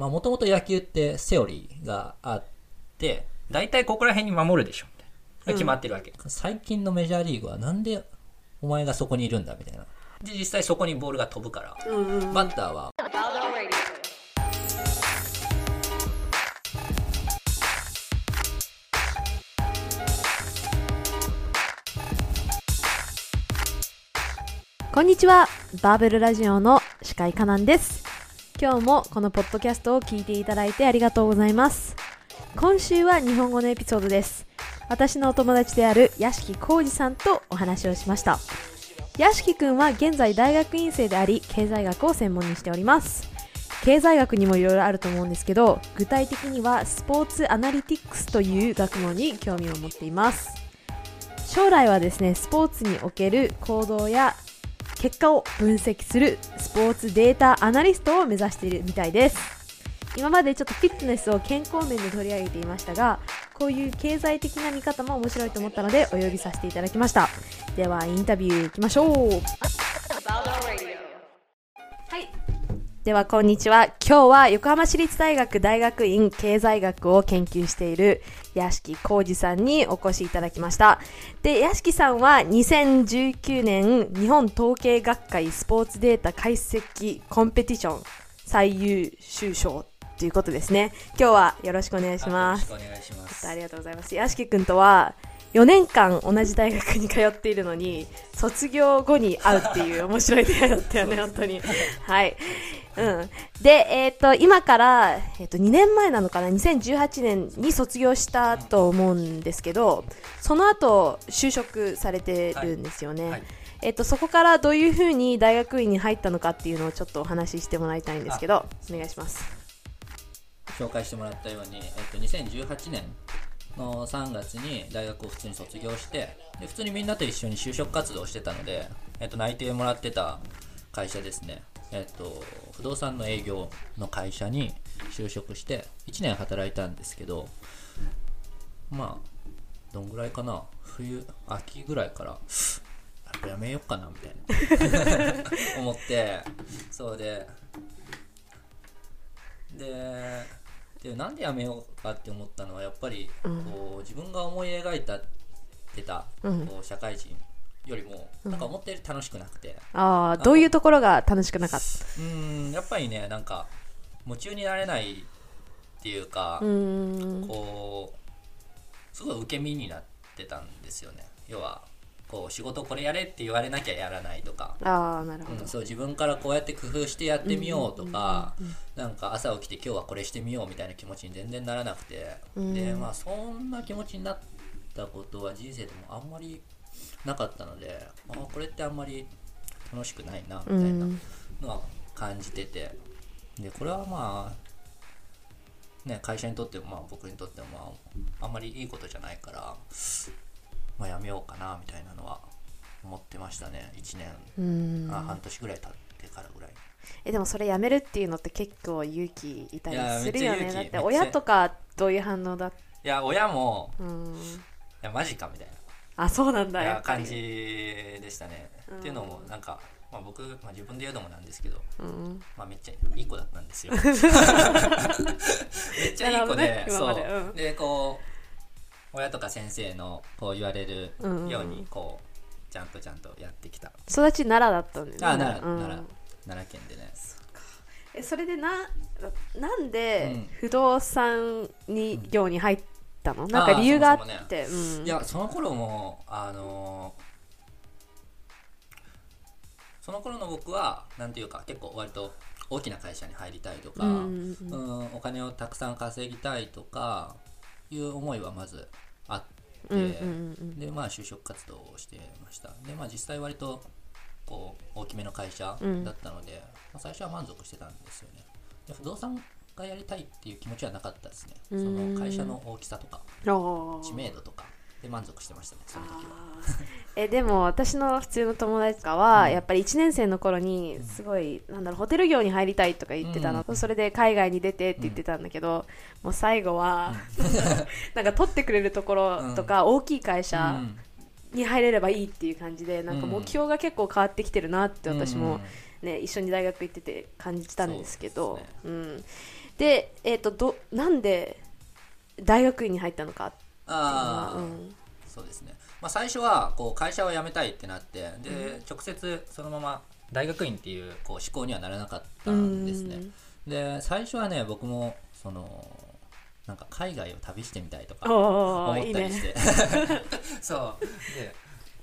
まあもともと野球ってセオリーがあって、大体ここら辺に守るでしょ、みたいな。決まってるわけ。最近のメジャーリーグはなんでお前がそこにいるんだみたいな。で、実際そこにボールが飛ぶから、バッターは.こんにちはバーベルラジオの司会かなんです今日もこのポッドキャストを聞いていただいてありがとうございます。今週は日本語のエピソードです。私のお友達である屋敷浩二さんとお話をしました。屋敷くんは現在大学院生であり経済学を専門にしております。経済学にもいろいろあると思うんですけど具体的にはスポーツアナリティクスという学問に興味を持っています。将来はですねスポーツにおける行動や結果を分析するスポーツデータアナリストを目指しているみたいです今までちょっとフィットネスを健康面で取り上げていましたがこういう経済的な見方も面白いと思ったのでお呼びさせていただきましたではインタビューいきましょう.はい。では、こんにちは。今日は横浜市立大学大学院経済学を研究している屋敷浩二さんにお越しいただきました。で、屋敷さんは2019年日本統計学会スポーツデータ解析コンペティション最優秀賞ということですね。今日はよろしくお願いします。よろしくお願いします。ありがとうございます。屋敷くんとは4年間同じ大学に通っているのに卒業後に会うっていう面白い出会いだったよね、本当に。はい。うん。で、えっ、と、今から、えっ、と、2年前なのかな ?2018 年に卒業したと思うんですけど、その後、就職されてるんですよね。はいえっ、と、そこからどういうふうに大学院に入ったのかっていうのをちょっとお話ししてもらいたいんですけど、お願いします。紹介してもらったように、えっと、2018年の3月に大学を普通に卒業してで普通にみんなと一緒に就職活動してたので、えっと、内定もらってた会社ですね、えっと、不動産の営業の会社に就職して1年働いたんですけどまあどんぐらいかな？冬秋ぐらいからやっぱやめようかなみたいな。思ってそうでででなんでやめようかって思ったのはやっぱりこう自分が思い描いたってたうん。こう社会人よりもなんか思ったより楽しくなくて。ああ、どういうところが楽しくなかっうーんやっぱりねなんか夢中になれないっていうか。こうすごい受け身になってたんですよね。要はこう仕事これやれって言われなきゃやらないとか。ああ、なるほど。うん、。そう自分からこうやって工夫してやってみようとかなんか朝起きて今日はこれしてみようみたいな気持ちに全然ならなくて、うん。でまあそんな気持ちになったことは人生でもあんまりなかったのであこれってあんまり楽しくないなみたいなのは感じてて。でこれはまあね会社にとってもまあ僕にとってもまああんまりいいことじゃないから、まあ、やめようかなみたいなのは思ってましたね1年。あ半年ぐらい経ってからぐらいえ、でもそれやめるっていうのって結構勇気いたりするよね。だって親とかどういう反応だっいや親もうーん。いやマジかみたいあ、そうなんだ、なや。感じでしたね、っていうのもなんか、まあ、僕、まあ、自分で言うのもなんですけど、うん。まあ、めっちゃいい子だったんですよ めっちゃいい子で、ね今そううんでこう親とか先生のこう言われるようにこうちゃんとちゃんとやってきた、育ち奈良だったんだよね。あ奈良、うん。奈良奈良県でね。え、それでな、なんでうん。不動産に業に入ったの？なんか理由があって。うん。いやその頃もあのその頃の僕はなんていうか結構割と大きな会社に入りたいとか、うん。うんお金をたくさん稼ぎたいとかいう思いはまずあって、うんうんうんでまあ就職活動をしてました。でまあ実際割とこう大きめの会社うん。だったので、まあ、最初は満足してたんですよね。で不動産がやりたいっていう気持ちはなかったですね。そうん。の会社の大きさとか知名度とかで満足してましたねその時は。えでも私の普通の友達とかは、やっぱり1年生の頃にすごい、なんだろうホテル業に入りたいとか言ってたの、それで海外に出てって言ってたんだけど、もう最後は、なんか取ってくれるところとか、大きい会社うん。に入れればいいっていう感じでなんかうん。目標が結構変わってきてるなって私もうん、ね、一緒に大学行ってて感じたんですけどそうん、で、えっ、とどなんで大学院に入ったのかっああ、うん。そうですね、まあ、最初はこう会社を辞めたいってなってで、直接そのまま大学院っていうこう思考にはならなかったんですね、で最初はね僕もそのなんか海外を旅してみたいとか思ったりして。そう。で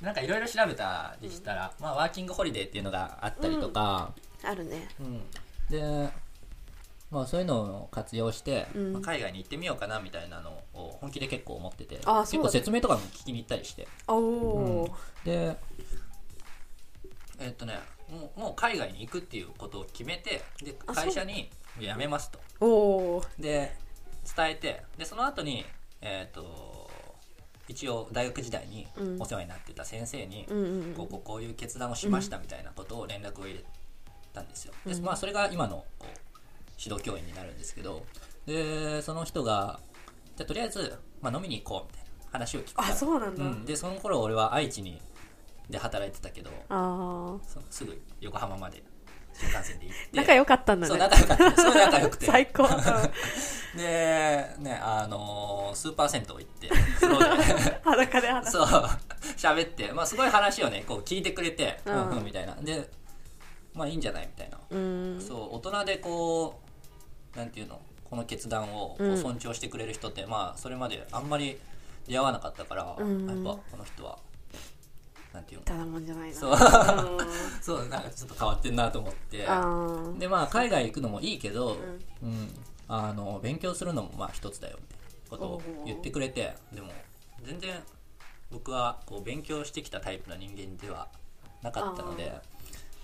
なんかいろいろ調べたりしたら、まあ、ワーキングホリデーっていうのがあったりとか、あるね。うん。で、まあ、そういうのを活用して、うん。まあ、海外に行ってみようかなみたいなのを本気で結構思っててあ結構説明とかも聞きに行ったりして。おおでえっとねもうもう海外に行くっていうことを決めてであ会社に辞めますと。で伝えてでその後にえっ、と一応大学時代にうん。お世話になってた先生に、うんこうこういう決断をしましたみたいなことを連絡を入れたんですよ、でまあ、それが今のこう指導教員になるんですけどでその人がじゃあとりあえず、まあ、飲みに行こうみたいな話を聞く。からあそうなんだ、うん、でその頃俺は愛知にで働いてたけどああそすぐ横浜まで新幹線で行って。仲良かったんだそうね仲良かった。すごい仲良くて。最高。うん。でねあのースーパー銭湯行って風呂で裸で話す。そう。喋って、まあ、すごい話をねこう聞いてくれて、ううんんうん、みたいな。でまあいいんじゃないみたいな、うん。そう大人でこうなんていうの？この決断をこううん尊重してくれる人って、まあそれまであんまり出会わなかったから、うん。やっぱこの人はなんていうの？ただもんじゃないな。そう。うん。そうなんかちょっと変わってんなと思って。でまあ海外行くのもいいけど、ん。うん。あの勉強するのもまあ一つだよみたいなことを言ってくれてでも全然僕はこう勉強してきたタイプの人間ではなかったので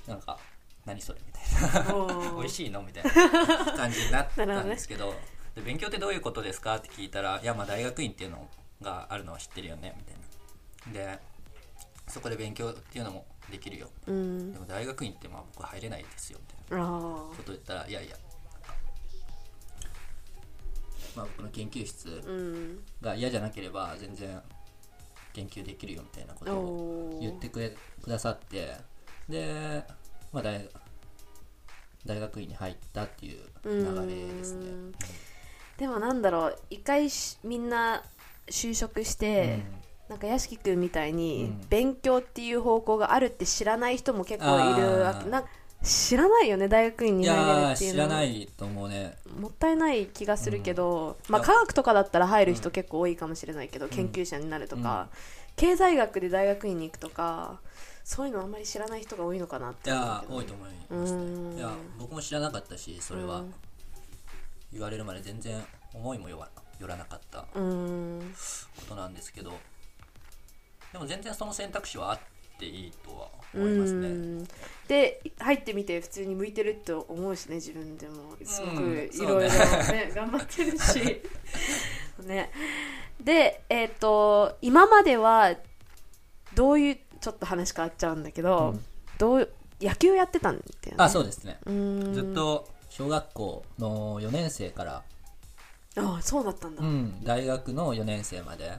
なんか何それみたいな。美味しいのみたいな 感じになったんですけど。で勉強ってどういうことですかって聞いたらいやまあ大学院っていうのがあるのは知ってるよねみたいな。でそこで勉強っていうのもできるよ。うん。でも大学院ってまあ僕入れないですよみたいな。あことを言ったらいやいや。まあ僕の研究室が嫌じゃなければ全然研究できるよみたいなことを言ってくれくださって。で、まあ、大大学院に入ったっていう流れですね。うん。でもなんだろう一回しみんな就職して、なんか屋敷くんみたいにうん。勉強っていう方向があるって知らない人も結構いるわけ。な知らないよね大学院いに入れるっていうの。知らないと思うね。もったいない気がするけど、まあ、いや。科学とかだったら入る人結構多いかもしれないけど、研究者になるとか、経済学で大学院に行くとかそういうのあんまり知らない人が多いのかなっいて思うけどやー多いと思いますいや僕も知らなかったしそれはうん。言われるまで全然思いもよわよらなかったことなんですけどでも全然その選択肢はあっていいとはう思いますね。ん。で入ってみて普通に向いてると思うしね自分でも。すごうんくいろいろね頑張ってるし。ね。でえっ、と今まではどういうちょっと話変わっちゃうんだけど、うん。どう野球やってたんだよね。あそうですね。ずっと小学校の4年生から、あそうだったんだ。うん、大学の4年生まで。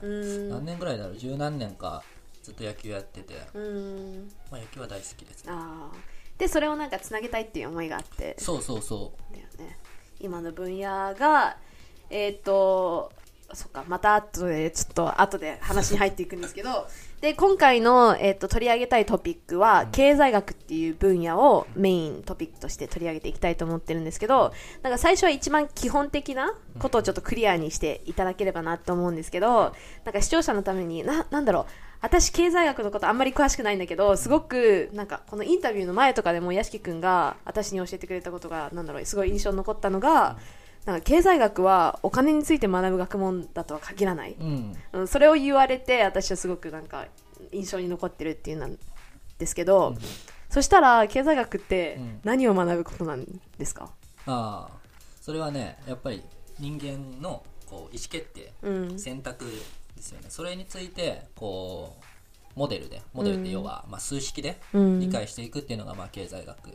何年ぐらいだろう？十何年かずっと野球やってて、うーん。まあ、野球は大好きですね。あー。でそれをなんかつなげたいっていう思いがあって。そうそうそだよね。今の分野がえっ、とそっかまた後でちょっと後で話に入っていくんですけど で今回の、えー、と取り上げたいトピックは、経済学っていう分野をメイントピックとして取り上げていきたいと思ってるんですけどなんか最初は一番基本的なことをちょっとクリアにしていただければなと思うんですけどなんか視聴者のためにななんだろう。私経済学のことあんまり詳しくないんだけどすごくなんかこのインタビューの前とかでも屋敷くんが私に教えてくれたことがなんだろうすごい印象に残ったのが、なんか経済学はお金について学ぶ学問だとは限らない、ううん。うん、それを言われて私はすごくなんか印象に残ってるっていうなんですけど、そしたら経済学ってうん。何を学ぶことなんですか、ああそれはねやっぱり人間のこう意思決定うん。選択ですよね。それについてこうモデルでモデルって要は、まあ、数式でうん。理解していくっていうのが、まあ、経済学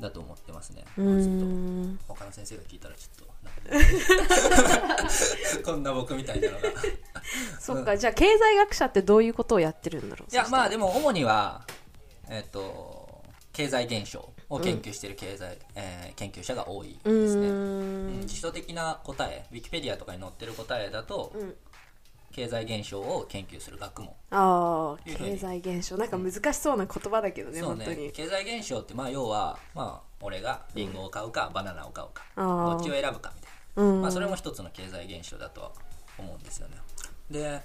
だと思ってますね、うまあちょっんと他の先生が聞いたらちょっと こんな僕みたいなのが。い そっかじゃあ経済学者ってどういうことをやってるんだろうやまあででも主にはえっ、と経済現象を研究している経済、えー研究者が多いうですね、ーうんん辞書的な答えウィキペディアとかに載ってる答えだと、ん経済現象を研究する学問。ああ経済現象。なんか難しそうな言葉だけどねそうね。本当に。経済現象ってまあ要はまあ俺がリンゴを買うか、バナナを買うかどっちを選ぶかみたいな。うん。まあ、それも一つの経済現象だとは思うんですよね。で、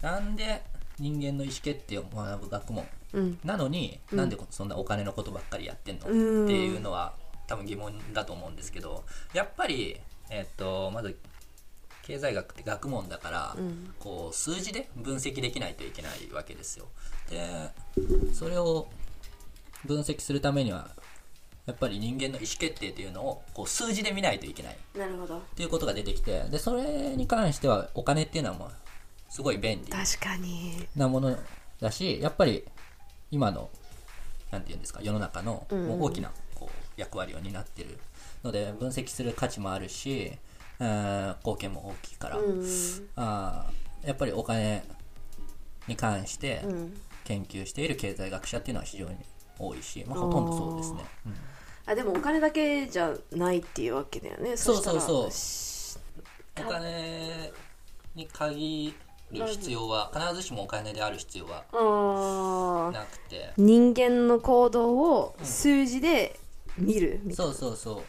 なんで人間の意思決定を学ぶ学問？うん。なのに、なんでそんなお金のことばっかりやってんの、うん。っていうのは多分疑問だと思うんですけど、やっぱり、えっと、まず経済学って学問だから、んこう数字で分析できないといけないわけですよ。で、それを分析するためには、やっぱり人間の意思決定というのをこう数字で見ないといけない。なるほどっていうことが出てきてでそれに関してはお金っていうのはもうすごい便利確かになものだしやっぱり今のなんていうんですか世の中の大きなこう役割を担ってるので分析する価値もあるし、えー貢献も大きいから、うん。あーやっぱりお金に関してうん。研究している経済学者っていうのは非常に多いし、まあ、ほとんどそうですね。うん。あでもお金だけじゃないっていうわけだよねそうそうそうしお金に限る必要は必ずしもお金である必要はあー。なくて。人間の行動を数字で見るみたいそうそうそう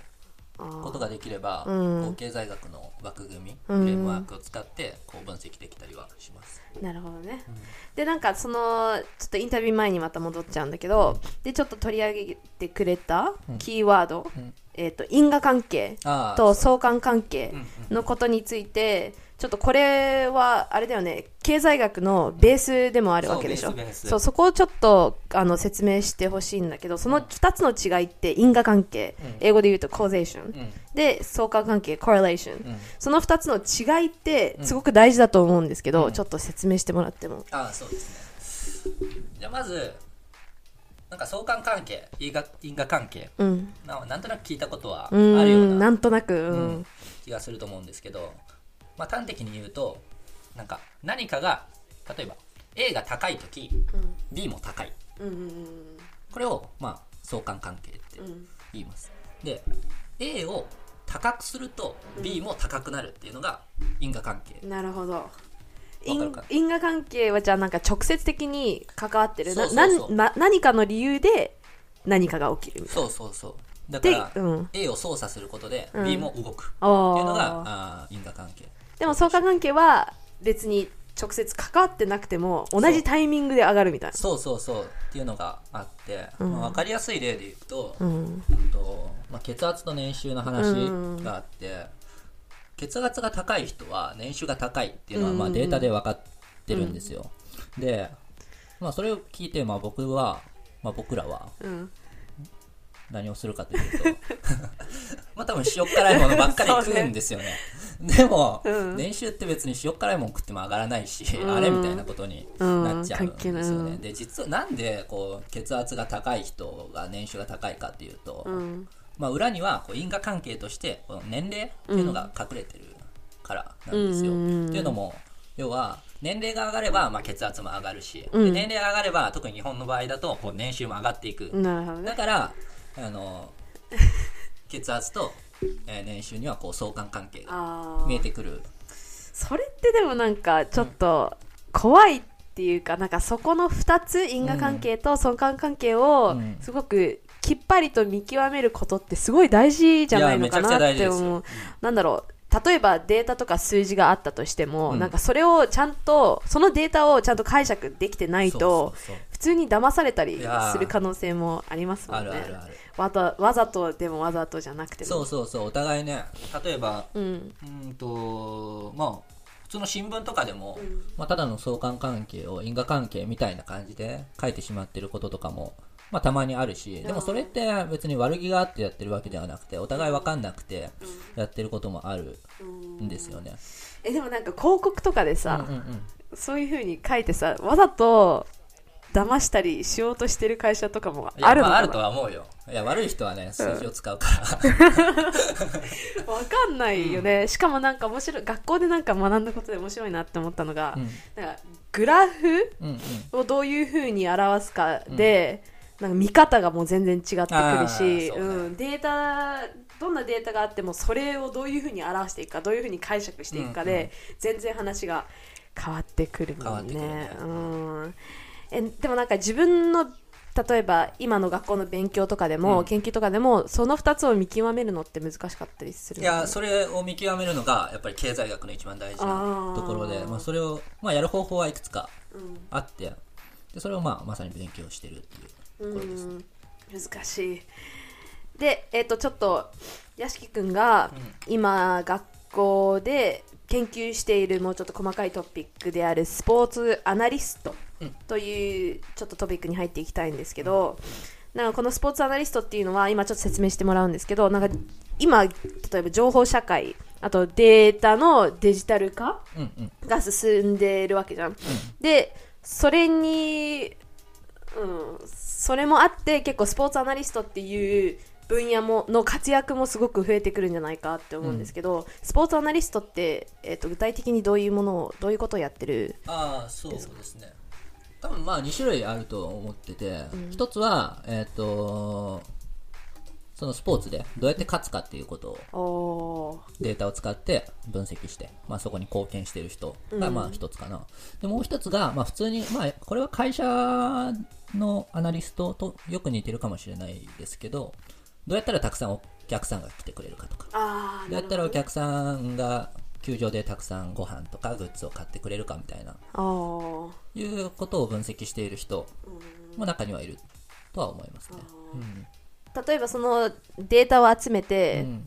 ことができれば、うん。こう経済学の枠組み、ん。フレームワークを使ってこう分析できたりはします。なるほどね、でなんかそのちょっとインタビュー前にまた戻っちゃうんだけどでちょっと取り上げてくれたキーワード、ん。えっ、と因果関係と相関関係うん。のことについてちょっとこれはあれだよね。経済学のベースでもあるわけでしょ。そうそこをちょっとあの説明してほしいんだけどその2つの違いって因果関係、英語で言うと causation、うん。で相関関係 correlation、うん。その2つの違いってすごく大事だと思うんですけど、ちょっと説明してもらっても。ああそうですね。じゃあまずなんか相関関係因果因果関係。うん。ななんとなく聞いたことはあうるようななんとなくうん、うん。気がすると思うんですけど、まあ、端的に言うとなんか何かが例えば A が高い時 B も高い。うんうんこれをまあ相関関係ってうん。言います。で A を高くすると B も高くなるっていうのが因果関係、なるほど。因果関係はじゃあなんか直接的に関わってる。何かの理由で何かが起きるみたいそうそうそう。だでから、うん。A を操作することでうん。B も動くってないうのが、ああー因果関係。ーでも相関関係は別に直接関わってなくても同じタイミングで上がるみたいな。そうそうそうっていうのがあって、まあ、分かりやすい例で言うと,、うん。とまあ、血圧と年収の話があって、血圧が高い人は年収が高いっていうのはまあデータで分かってるんですよ、で、まあ、それを聞いてまあ僕は、まあ、僕らはうん何をするかというと。まあ多分塩辛いものばっかり食うんですよね。でも、うん。年収って別に塩辛いもの食っても上がらないし、ん。あれみたいなことになっちゃうんですようん。関係ない。うねんで実はなんでこう血圧が高い人が年収が高いかっていうと、うん。まあ、裏にはこう因果関係としてこの年齢っていうのが隠れてるからなんですよ。うん。っていうのも要は年齢が上がればまあ血圧も上がるし、うん。で年齢が上がれば特に日本の場合だとこう年収も上がっていく、ね。だからあの血圧と、えー年収にはこう相関関係が見えてくる。それってでもなんかちょっと怖いっていうか、なんかそこの2つ因果関係と相関関係をうん。すごくきっぱりと見極めることってすごい大事じゃないのかなって思う。なんだろう例えばデータとか数字があったとしても、うん。なんかそれをちゃんとそのデータをちゃんと解釈できてないと普通に騙されたりする可能性もありますもあんね。るあるあるわざわざとでもわざとじゃなくても。そうそうそうお互いね例えばうん。うんとまあ普通の新聞とかでも、まあ、ただの相関関係を因果関係みたいな感じで書いてしまってることとかも、まあ、たまにあるしでもそれって別に悪気があってやってるわけではなくてお互い分かんなくてやってることもあるんですよね。えでもなんか広告とかでうんさ、うんうん。そういう風に書いてさわざと騙したりしようとしてる会社とかもあるのかな。まああるとは思うよ。いや悪い人はね数字を使うから、わかんないよね、しかもなんか面白い学校でなんか学んだことで面白いなって思ったのが、うん。なんかグラフうんうん。をどういう風に表すかで、なんか見方がもう全然違ってくるし、うね。うん、データどんなデータがあってもそれをどういうふうに表していくかどういうふうに解釈していくかで、全然話が変わってくるもんね。ね。うん、えでもなんか自分の例えば今の学校の勉強とかでも、うん。研究とかでもその2つを見極めるのって難しかったりするいやそれを見極めるのがやっぱり経済学の一番大事なところでまあ、それを、まあ、やる方法はいくつかうん。あってでそれを、まあ、まさに勉強してるっていうところですね。難しい。でえっ、とちょっと屋敷くんが今学校で研究しているもうちょっと細かいトピックであるスポーツアナリストうんというちょっとトピックに入っていきたいんですけど、なんかこのスポーツアナリストっていうのは今ちょっと説明してもらうんですけどなんか今例えば情報社会あとデータのデジタル化うんうん。が進んでるわけじゃん。でそれに、うん、それもあって結構スポーツアナリストっていう分野もの活躍もすごく増えてくるんじゃないかって思うんですけど、スポーツアナリストって、えー、と具体的にどういうものをどういうことをやってるああそうですね多分まあ2種類あると思ってて、一つはえっ、とそのスポーツでどうやって勝つかっていうことをデータを使って分析して、まあ、そこに貢献している人がまあ一つかな、でもう一つが、まあ、普通に、まあ、これは会社のアナリストとよく似てるかもしれないですけどどうやったらたくさんお客さんが来てくれるかとか。あどうやったらお客さんが球場でたくさんご飯とかグッズを買ってくれるかみたいな。いうことを分析している人も中にはいるとは思いますね。例えばそのデータを集めうてん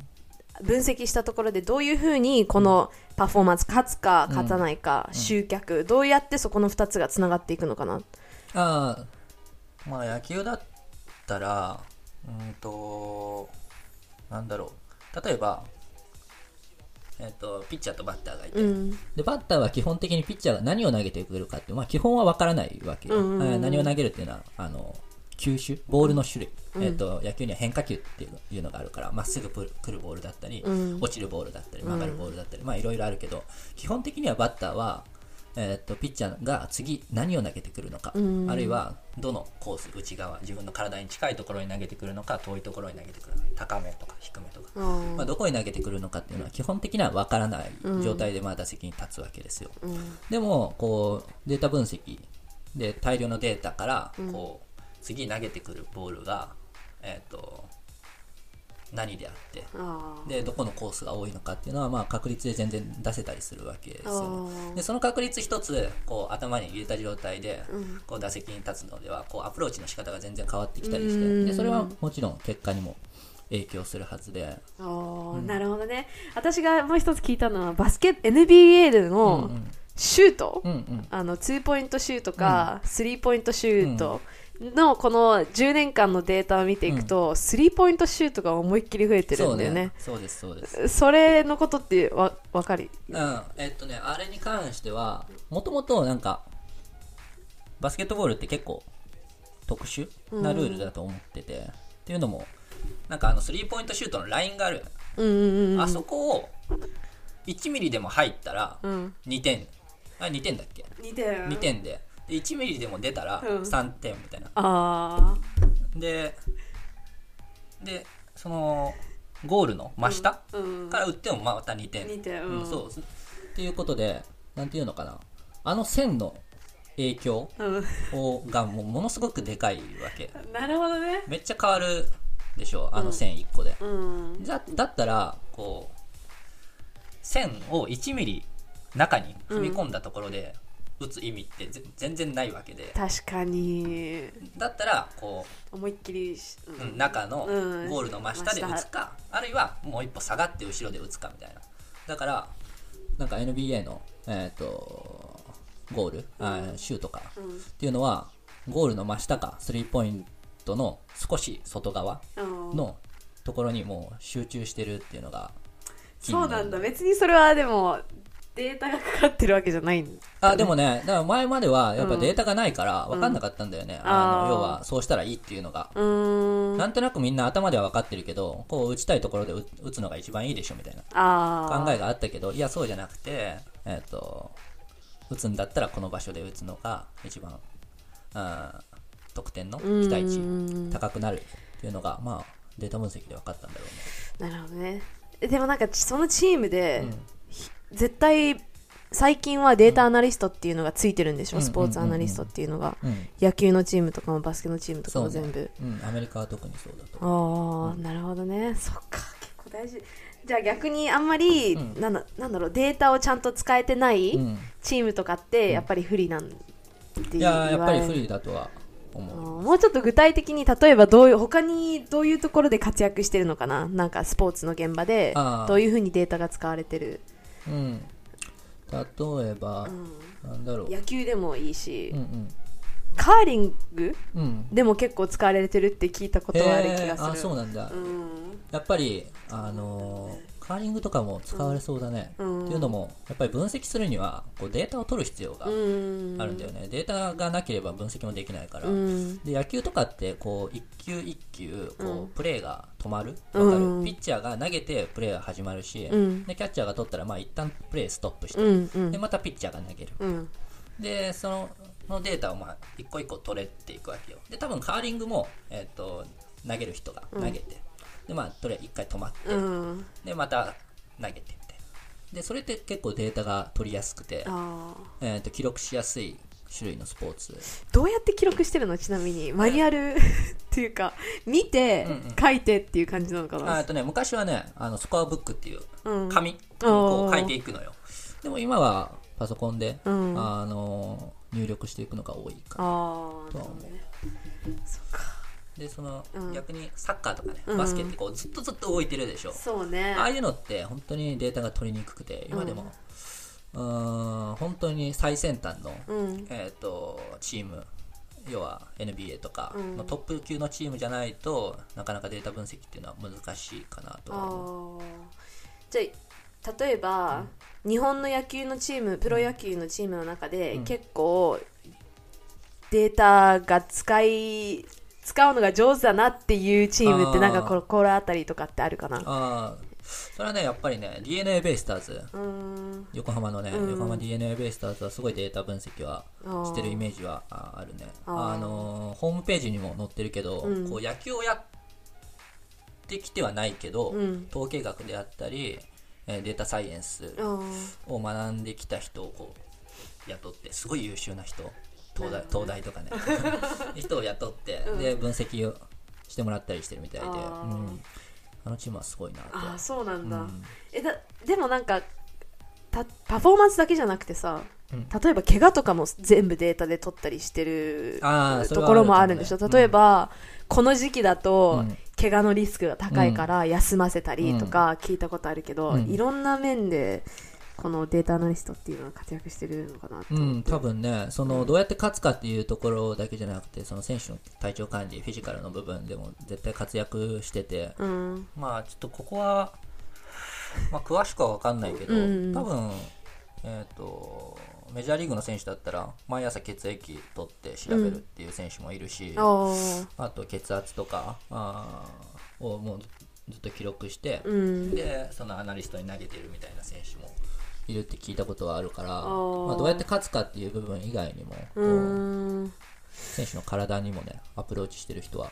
分析したところでどういうふうにこのパフォーマンス勝つか勝たないか、集客どうやってそこの2つがつながっていくのかな？ああまあ野球だったらうんとなんだろう。例えばえっ、とピッチャーとバッターがいて、うん。でバッターは基本的にピッチャーが何を投げてくるかって、まあ、基本は分からないわけよ、うん。うん何を投げるっていうのはあの球種ボールの種類、えっと野球には変化球っていういうのがあるからまっすぐ来るボールだったり、うん。落ちるボールだったり曲がるボールだったり、まあいろいろあるけど基本的にはバッターは、えっとピッチャーが次何を投げてくるのか、ん。あるいはどのコース内側自分の体に近いところに投げてくるのか遠いところに投げてくるのか高めとか低めとか、うん。まあ、どこに投げてくるのかっていうのは基本的には分からない状態でまあ打席に立つわけですよ、でもこうデータ分析で大量のデータからこう、次投げてくるボールが、えっと何であってあでどこのコースが多いのかっていうのはまあ確率で全然出せたりするわけですよあー。でその確率一つこう頭に入れた状態でこう打席に立つのではこうアプローチの仕方が全然変わってきたりしうん。てでそれはもちろん結果にも影響するはずで。あーなるほどね。私がもう一つ聞いたのはバスケ NBA でのシュート、うんうん。あのツーポイントシュートか、スリーポイントシュートのこの10年間のデータを見ていくと、スリーポイントシュートが思いっきり増えてるそうんだよね。ねそうですそうです。それのことってわ分かるうん。えっとねあれに関してはもともとなんかバスケットボールって結構特殊なルールだと思ってて、っていうのもなんかあのスリーポイントシュートのラインがある。うんうんうんあそこを1ミリでも入ったらうん。2点、あ2点だっけ？似てる2点でで1ミリでも出たらうん。3点みたいな、あででそのゴールの真下あうん。から打ってもまた2点、2点うん。うんそう。っていうことでなんていうのかな。あの線の影響うん。をがもうものすごくでかいわけ。なるほどね。めっちゃ変わるでしょあの線1個で、うん。だだったらこう線を1ミリ中に踏み込んだところで打つ意味ってぜ全然ないわけで。確かに。だったらこ思いっきりし、うう、うん中のうん。ゴールの真下で打つか、あるいはもう一歩下がって後ろで打つかみたいな。だからなんか NBA の、えー、とゴール、あシュートかっていうのはゴールの真下かスリーポイントの少し外側うん。のところにもう集中してるっていうのがそうなんだ。別にそれはでもデータがかかってるわけじゃないんだ。あでもねだから前まではやっぱデータがないから分かんなかったんだよね、ああーの要はそうしたらいいっていうのが、うーん。なんとなくみんな頭では分かってるけどこう打ちたいところで打打つのが一番いいでしょみたいなあ考えがあったけどいやそうじゃなくてえっ、と打つんだったらこの場所で打つのが一番、うん、得点のうん。期待値高くなるっていうのが、まあ、データ分析で分かったんだろうね。なるほどね。えでもなんかそのチームで、うん絶対最近はデータアナリストっていうのがついてるんでしょ、うんスポーツアナリストっていうのが、うん野球のチームとかもバスケのチームとかも全部、うん、アメリカは特にそうだと。ああ、なるほどね。そっか。結構大事。じゃあ逆にあんまり、うん。なんだなんだろうデータをちゃんと使えてないうん。チームとかってやっぱり不利なんていやーやっぱり不利だとは思う。もうちょっと具体的に例えばどういう他にどういうところで活躍してるのかな？なんかスポーツの現場でどういうふうにデータが使われてる、うん、例えば、なんだろう。野球でもいいし、うんうん。カーリングうん、でも結構使われてるって聞いたことはある気がする、へーあそうなんだ、うん。やっぱり、あのーカーリングとかも使われそうだね、うん。っていうのもやっぱり分析するにはこうデータを取る必要があうん。るんだよね、データがなければ分析もできないから、うん。で野球とかってこう一球一球こう、うん。プレーが止まる。かる、ピッチャーが投げてプレーが始まるし、うん。でキャッチャーが取ったらまあ一旦プレーストップして、うんうん。でまたピッチャーが投げる。うん。でそののデータをまあ一個一個取れていくわけよ。で多分カーリングも、えっと投げる人が投げて、でまあとりあえず一回止まって、うん。でまた投げてみたいな。でそれって結構データが取りやすくて、えー、と記録しやすい種類のスポーツ。どうやって記録してるの？ちなみにマニュアル っていうか見てうんうん。書いてっていう感じなのかあな？えっとね昔はねあのスコアブックっていううん。紙におー。こう書いていくのよ。でも今はパソコンで、うん。あの入力していくのが多いかああとは思うそっかでその、うん。逆にサッカーとかねうん。バスケってこうずっとずっと動いてるでしょ、そうね。ああいうのって本当にデータが取りにくくて今でも、うーん本当に最先端の、うん。えー、とチーム要は NBA とかうん。のトップ級のチームじゃないと、なかなかデータ分析っていうのは難しいかなとは思う。あー。じゃあ例えば、日本の野球のチームプロ野球のチームの中で、うん。結構データが使い使うのが上手だなっていうチームってなんかこ心当たりとかってあるかな？ああそれはねやっぱりね d n a ベイスターズ。横浜のね、うん。横浜 d n a ベイスターズはすごいデータ分析はしてるイメージはああるね。あのーホームページにも載ってるけど、うん。こう野球をやってきてはないけど、うん。統計学であったり、えーデータサイエンスを学んできた人をこう雇ってすごい優秀な人東大東大とかね。人を雇って、で分析をしてもらったりしてるみたいで。うん、あのチームはすごいなとあーそうなんだ、うん。えだでもなんかたパフォーマンスだけじゃなくてさ、うん。例えば怪我とかも全部データで取ったりしてるところもあるんでしょ？ね。例えば、この時期だと、うん。怪我のリスクが高いから休ませたりとか聞いたことあるけど、うん。いろんな面でこのデータアナリストっていうのは活躍してるのかなとうん、多分ね、そのどうやって勝つかっていうところだけじゃなくて、その選手の体調管理、フィジカルの部分でも絶対活躍してて、うん。まあちょっとここは、まあ詳しくは分かんないけど、うん多分、えっ、と、メジャーリーグの選手だったら、毎朝血液取って調べるっていう選手もいるし、あー。あと血圧とかあーをもうずっと記録して、うん。でそのアナリストに投げてるみたいな選手もいるって聞いたことはあるからー。まあ、どうやって勝つかっていう部分以外にも選手の体にもねアプローチしてる人は、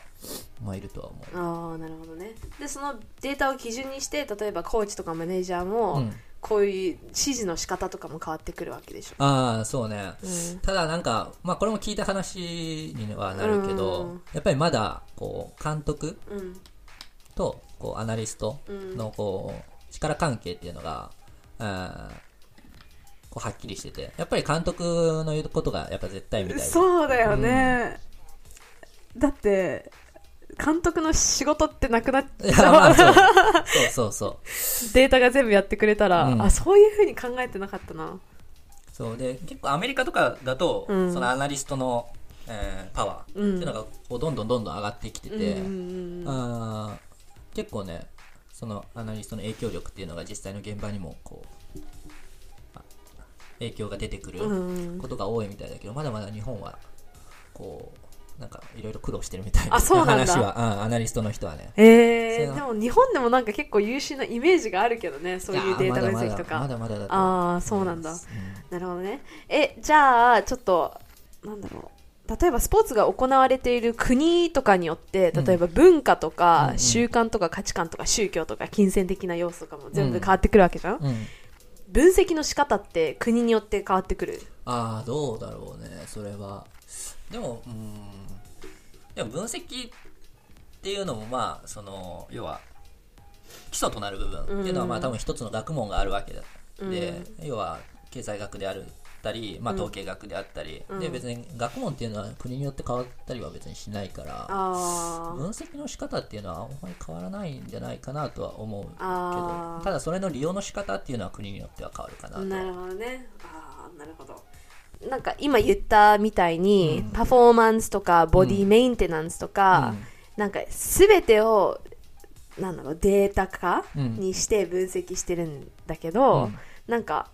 まあ、いるとは思う。ああなるほどね。でそのデータを基準にして例えばコーチとかマネージャーも、うん。こういう指示の仕方とかも変わってくるわけでしょ。ああそうね、うん。ただなんか、まあ、これも聞いた話にはなるけど、うん。やっぱりまだこう監督うん。とこうアナリストのこう力関係っていうのが、あーこうはっきりしててやっぱり監督の言うことがやっぱ絶対みたいでそうだよね、だって監督の仕事ってなくなっいやまあそう。そうそうそう。データが全部やってくれたら、うん。あそういうふうに考えてなかったな。そう。で結構アメリカとかだと、うん。そのアナリストの、えーパワーっていうのがこうどんどんどんどん上がってきてて、うんうんあー結構ねそのアナリストの影響力っていうのが実際の現場にもこうあ影響が出てくるうん。ことが多いみたいだけど、まだまだ日本はこうなんかいろいろ苦労してるみたいなあそうなんだ。話は、うんアナリストの人はね。えー、でも日本でもなんか結構優秀なイメージがあるけどねそういうデータ分析とか。まだまだまだああそうなんだ。思いますなるほどね。えじゃあちょっとなんだろう。例えばスポーツが行われている国とかによってうん。例えば文化とうんかうん。習慣とか価値観とか宗教とか金銭的な要素とかも全部変わってくるわけじゃん、うん分析の仕方って国によって変わってくる？ああどうだろうねそれは。でもうんでも分析っていうのもまあその要は基礎となる部分っていうのはまあ多分一つの学問があるわけで、で要は経済学であるったり、まあ、統計学であったり、で別に学問っていうのは国によって変わったりは別にしないからあ分析の仕方っていうのはあんまり変わらないんじゃないかなとは思うけどただそれの利用の仕方っていうのは国によっては変わるかなとあなるほどね。ああなるほど。なんか今言ったみたいに、パフォーマンスとかボディメインテナンスとか、なんか全てをなんだろうデータ化うん。にして分析してるんだけど、うん。なんか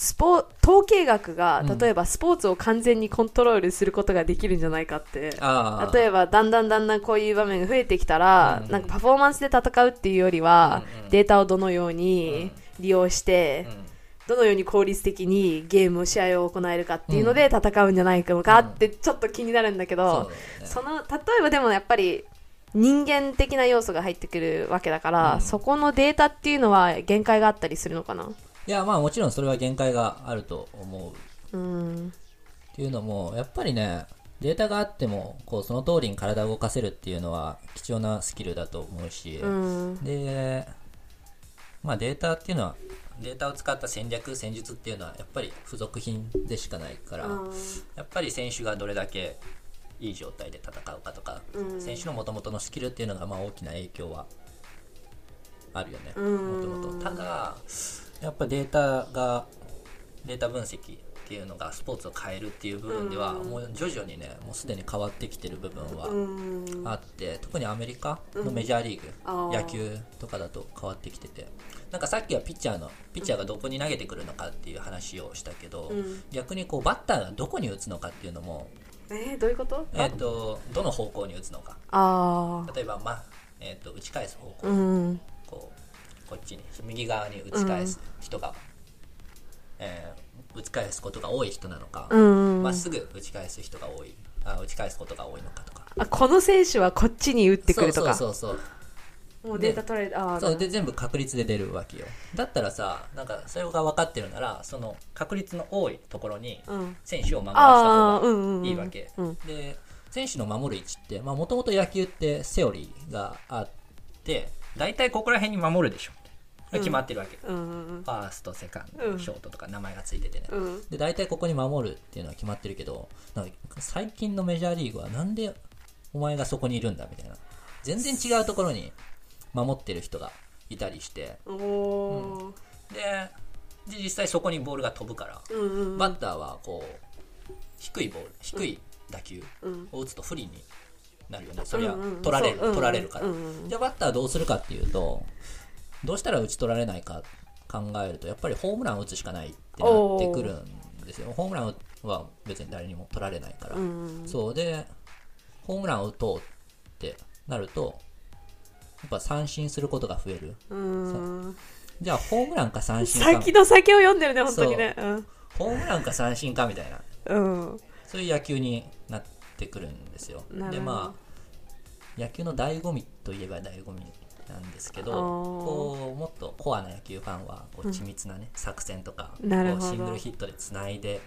スポ統計学がうん。例えばスポーツを完全にコントロールすることができるんじゃないかって、あー例えばだんだんだんだんこういう場面が増えてきたら、うん。なんかパフォーマンスで戦うっていうよりは、うんうんデータをどのように利用して、うん。どのように効率的にゲームを試合を行えるかっていうので戦うんじゃないのかってちょっと気になるんだけど、そね。その例えばでもやっぱり人間的な要素が入ってくるわけだから、うん。そこのデータっていうのは限界があったりするのかな？いやまあもちろんそれは限界があると思う。うんっていうのもやっぱりねデータがあってもこうその通りに体を動かせるっていうのは貴重なスキルだと思うし、うんでまあデータっていうのはデータを使った戦略戦術っていうのはやっぱり付属品でしかないから、やっぱり選手がどれだけいい状態で戦うかとか、うん選手の元々のスキルっていうのがまあ大きな影響はあるよね。もともとただやっぱデータがデータ分析っていうのがスポーツを変えるっていう部分では、もう徐々にねもうすでに変わってきてる部分はうん。あって、特にアメリカのメジャーリーグ、野球とかだと変わってきててなんかさっきはピッチャーのピッチャーがどこに投げてくるのかっていう話をしたけど、うん。逆にこうバッターがどこに打つのかっていうのも、えーどういうこと？えー、とどの方向に打つのか。ああ例えば、まえー、と打ち返す方向、うんこっちに右側に打ち返す人が、えー打ち返すことが多い人なのかうんま、っすぐ打ち返す人が多い。あ打ち返すことが多いのかとか。あこの選手はこっちに打ってくるとか？そうそうそうそう。もうデータ取られてああそうで全部確率で出るわけよ。だったらさなんかそれが分かってるならその確率の多いところにうん。選手を守らせた方うんうんうんがいいわけ、うん。で選手の守る位置ってもともと野球ってセオリーがあって大体ここら辺に守るでしょ決まってるわけ、うんうんファーストセカンドうん。ショートとか名前がついててね、うん。で大体ここに守るっていうのは決まってるけど最近のメジャーリーグはなんでお前がそこにいるんだみたいな。全然違うところに守ってる人がいたりして。おおでで実際そこにボールが飛ぶから、ーうんうん。バッターはこう低いボール低い打球うん。を打つと不利になるよねそりゃうんうん取られる、取られるから、うんうんじゃあバッターはどうするかっていうとどうしたら打ち取られないか考えるとやっぱりホームランを打つしかないってなってくるんですよ。ホームランは別に誰にも取られないから、うん。そうでホームランを打とうってなるとやっぱ三振することが増える。うん。じゃあホームランか三振か。先の先を読んでるね本当にね。ホームランか三振かみたいな。うん。うんそういう野球になってくるんですよ。でまあ野球の醍醐味といえば醍醐味なんですけどこうもっとコアな野球ファンはこう緻密な、ね作戦とかシングルヒットでつないで、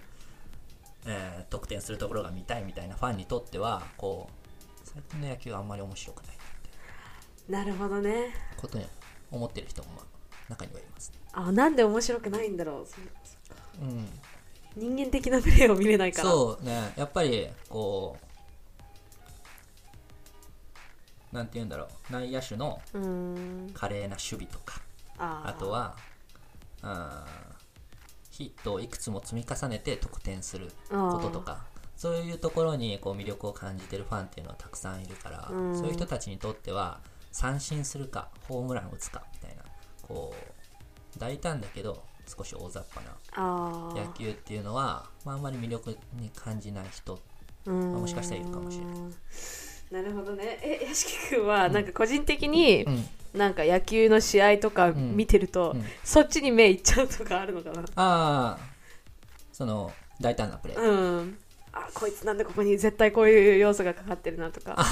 えー得点するところが見たいみたいなファンにとってはこう最近の野球はあんまり面白くないなるほどね。ことに思ってる人もまあ中にはいますね。あなんで面白くないんだろう。うん。人間的なプレーを見れないから。そうね。やっぱりこうなんて言うんだろう。内野手の華麗な守備とか。あとはあーヒットをいくつも積み重ねて得点することとか。そういうところにこう魅力を感じてるファンっていうのはたくさんいるから、うん。そういう人たちにとっては三振するかホームラン打つかみたいなこう大胆だけど少し大雑把な野球っていうのは、まあ、あんまり魅力に感じない人うん。まあもしかしたらいるかもしれないなるほどね。え屋敷君はなんか個人的にうん。なんか野球の試合とか見てると、うん。そっちに目いっちゃうとかあるのかな。ああその大胆なプレー、うん。あこいつなんでここに絶対こういう要素がかかってるなとか。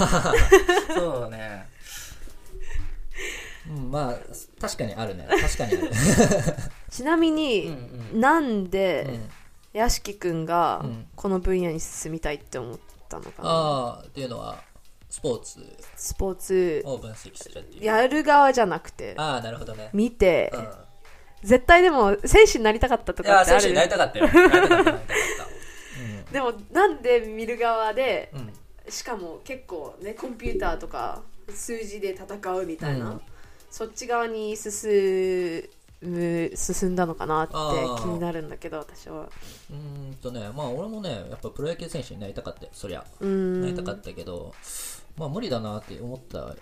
そうね。うんまあ確かにあるね。確かにある。ちなみに、うんなんで、うん。屋敷くんがうん。この分野に進みたいって思ったのかな、ああっていうのはスポーツ。スポーツ。を分析するっていう。やる側じゃなくて。ああなるほどね。見て、うん。絶対でも選手になりたかったとかってある？選手になりたかったよ。でもなんで見る側でたうん。しかも結構ねコンピューターとか数字で戦うみたいな、うん。そっち側に進む進んだのかなって気になるんだけど私は。うーんとねまあ俺もねやっぱプロ野球選手になりたかったよそりゃ。なりたかったけどまあ無理だなって思った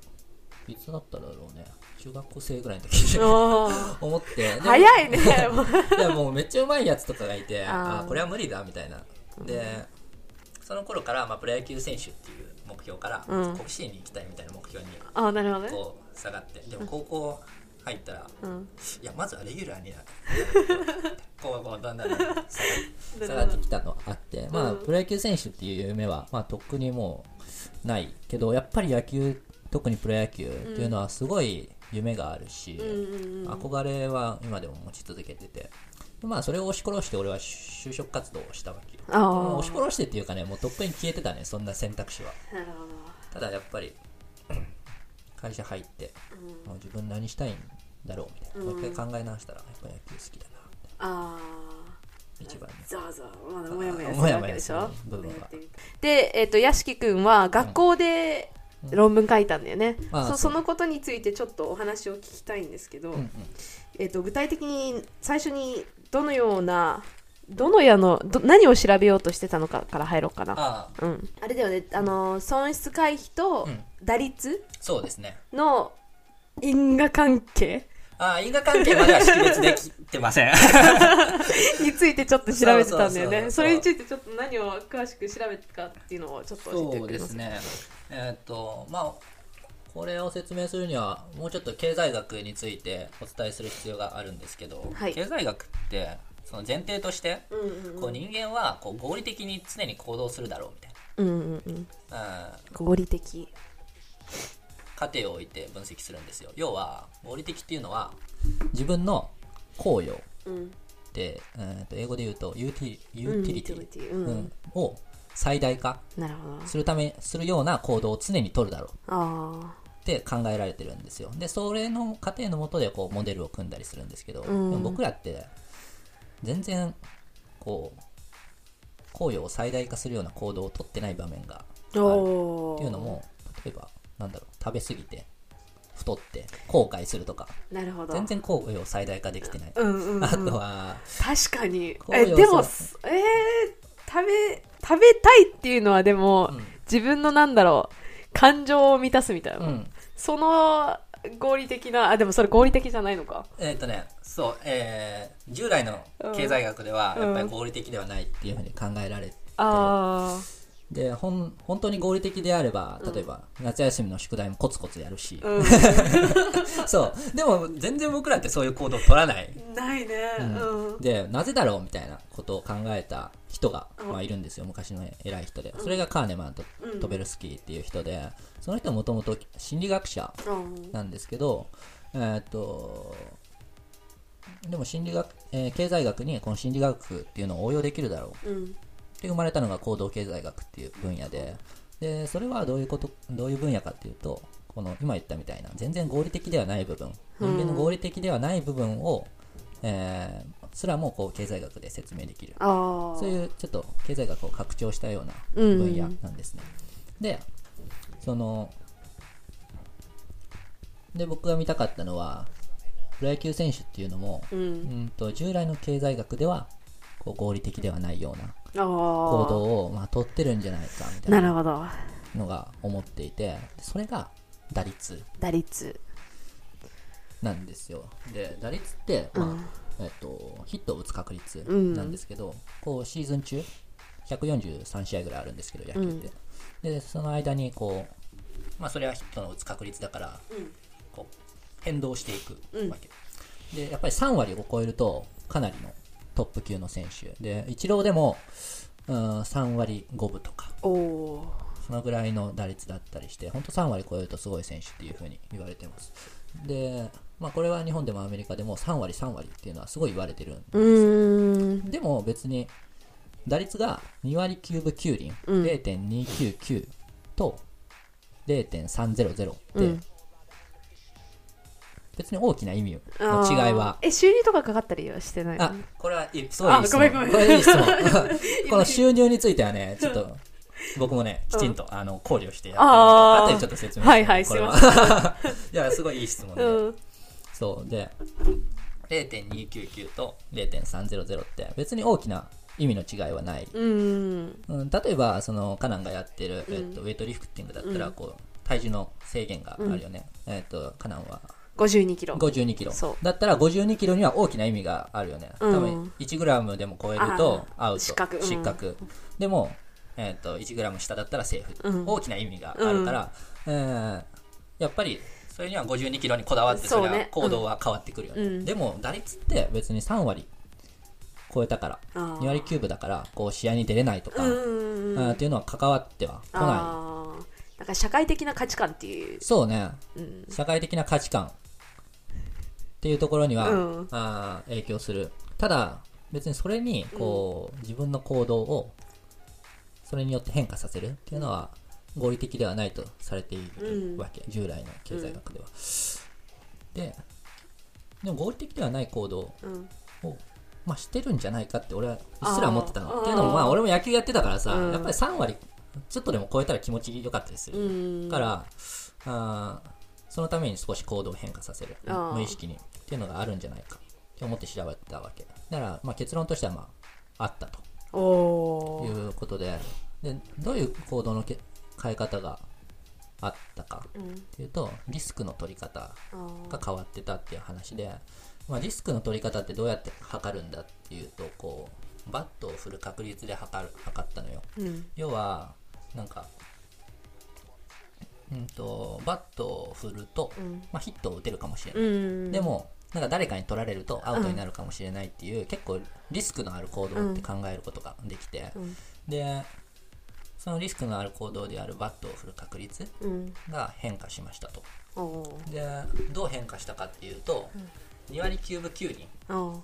いつだっただろうね。中学校生ぐらいの時 思って。早いね。もういやもうめっちゃうまいやつとかがいてあー。あーこれは無理だみたいな。でその頃から、まあ、プロ野球選手っていう目標から、うん。甲子園に行きたいみたいな目標にあーなるほどね。こう下がって。でも高校入ったら、うん。いやまずはレギュラーになる。こうこうだんだん下がって下がってきたのあって、まあ、うん。プロ野球選手っていう夢は、まあ、とっくにもうないけどやっぱり野球特にプロ野球っていうのはすごい夢があるし、憧れは今でも持ち続けてて。まあそれを押し殺して俺は就職活動をしたわけよ。押し殺してっていうかねもうとっくに消えてたねそんな選択肢は。ただやっぱり 会社入って、もう自分何したいんだろうみたいな、もう一回考え直したらやっぱ野球好きだなってあ一番ざわざわまだもやもやするわけでしょ？で、えっと屋敷くんは学校で論文書いたんだよね、そあーそう。そのことについてちょっとお話を聞きたいんですけど、うんうん。えっと具体的に最初にどのようなどのやのど何を調べようとしてたのかから入ろうかな。ああ。うん、あれだよね。あの損失回避とうん。打率そうですね。の因果関係ああ因果関係までは識別できてません。についてちょっと調べてたんだよそうそうそうそう。ねそれについてちょっと何を詳しく調べたかっていうのをちょっと教えてそうくれます。かですねえーっとまあこれを説明するにはもうちょっと経済学についてお伝えする必要があるんですけど、はい。経済学ってその前提として、うんうんこう人間はこう合理的に常に行動するだろうみたいうんうんうん。な、うん、合理的過程を置いて分析するんですよ。要は合理的っていうのは自分の効用うんで、えーっと英語で言うとユーティユーティリティ、うん。うん。を最大化するためするような行動を常に取るだろう。あって考えられてるんですよ。でそれの過程のもとでこうモデルを組んだりするんですけど、うん。でも僕らって全然こう効用を最大化するような行動を取ってない場面がああるおっていうのも例えばなんだろう食べ過ぎて太って後悔するとか。なるほど。全然効用を最大化できてない、うんうん、うん、あとは確かに。えでもさえー、食べ食べたいっていうのはでも、うん。自分のなんだろう感情を満たすみたいな、うん。その合理的なあでもそれ合理的じゃないのか。えっ、とねそうえー従来の経済学ではうん。やっぱり合理的ではないっていうふうに考えられてあでほん本当に合理的であれば例えば、夏休みの宿題もコツコツやるし、あ、うん、そう。でも全然僕らってそういう行動を取らない。ないね。うん、でなぜだろうみたいなことを考えた人が、うんまあ、いるんですよ。昔の偉い人で。それがカーネマンとうん。トベルスキーっていう人でその人はもともと心理学者うん。なんですけどえーっとでも心理学、えー経済学にこの心理学っていうのを応用できるだろう。うんで生まれたのが行動経済学っていう分野ででそれはどういうことどういう分野かっていうとこの今言ったみたいな全然合理的ではない部分人間の合理的ではない部分を、えーすらもこう経済学で説明できる。そういうちょっと経済学を拡張したようなうん。分野なんですね、でそので僕が見たかったのはプロ野球選手っていうのも、うん。うんと従来の経済学ではこう合理的ではないようなあ行行動をまあ取ってるんじゃないかみたなないるほど。のが思っていてそれが打率打率。なんですよ。で打率って、まあうん。えっと、ヒットを打つ確率うん。なんですけど、こうシーズン中143試合ぐらいあるんですけど野球って、でその間にこう、まあ、それはヒットの打つ確率だから、こう変動していくわけ、でやっぱり3割を超えるとかなりのトップ級の選手。でイチローでもうん、3割5分とか。そのぐらいの打率だったりして本当3割超えるとすごい選手っていう風に言われてます。で、まあ、これは日本でもアメリカでも3割3割っていうのはすごい言われてるんうーん。でも別に打率が2割9分9厘、うん。0.299と0.300って、うん別に大きな意味の違いは。え収入とかかかったりはしてないの？あこれはいいすごいいい質ごめんごめん。これいい質問。この収入についてはねちょっと僕もねきちんと、あの考慮してやってるので後でちょっと説明してはいはいこれは。いやすごいいい質問で、うん。そうで0.299と0.300って別に大きな意味の違いはない、うん。うん、例えばそのカナンがやってる、えっと、ウェイトリフティングだったらこう体重の制限があるよね、えっとカナンは52キロ。52キロ。そう。だったら52キロには大きな意味があるよね、うん。多分1グラムでも超えるとアウト。失格。うん。失格。でも、えっと1グラム下だったらセーフ、うん。大きな意味があるから、えーやっぱりそれには52キロにこだわってそれは行動は変わってくるよね、うん。でも打率って別に3割超えたからあー。2割9分だからこう試合に出れないとか、っていうのは関わっては来ない。なんか社会的な価値観っていう。そうね。うん。社会的な価値観っていうところには、うん。あー影響する。ただ別にそれにこう、自分の行動をそれによって変化させるっていうのは合理的ではないとされているわけ、従来の経済学では、ででも合理的ではない行動うん。を、まあ、してるんじゃないかって俺はうっすら思ってたの。っていうのもまあ俺も野球やってたからさ、うん。やっぱり3割ちょっとでも超えたら気持ちよかったりする、うん。からあーそのために少し行動を変化させる。無意識にっていうのがあるんじゃないかって思って調べたわけ。だから、まあ、結論としてはまああったと。いうことで。でどういう行動のけ変え方があったかうんっていうとリスクの取り方が変わってたっていう話で、まあ、リスクの取り方ってどうやって測るんだっていうとこうバットを振る確率で測る測ったのよ。うん。要はなんかうんとバットを振ると、うん。まあ、ヒットを打てるかもしれない、うん。でもなんか誰かに取られるとアウトになるかもしれないっていう、結構リスクのある行動って考えることができて、うん。でそのリスクのある行動であるバットを振る確率うん。が変化しましたと。でどう変化したかっていうと、2割9分9厘の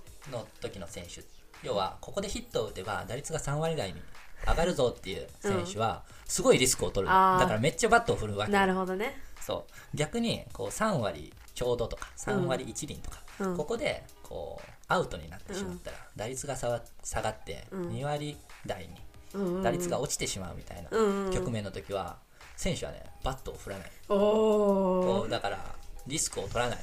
時の選手。要はここでヒットを打てば打率が3割台に上がるぞっていう選手はすごいリスクを取る、あー。だからめっちゃバットを振るわけ。なるほどね。そう。逆にこう3割ちょうどとか3割1厘とか、うん。ここでこうアウトになってしまったら、打率が下がってうん。2割台にうんうん打率が落ちてしまうみたいなうんうん局面の時は選手はねバットを振らない。おだからリスクを取らない。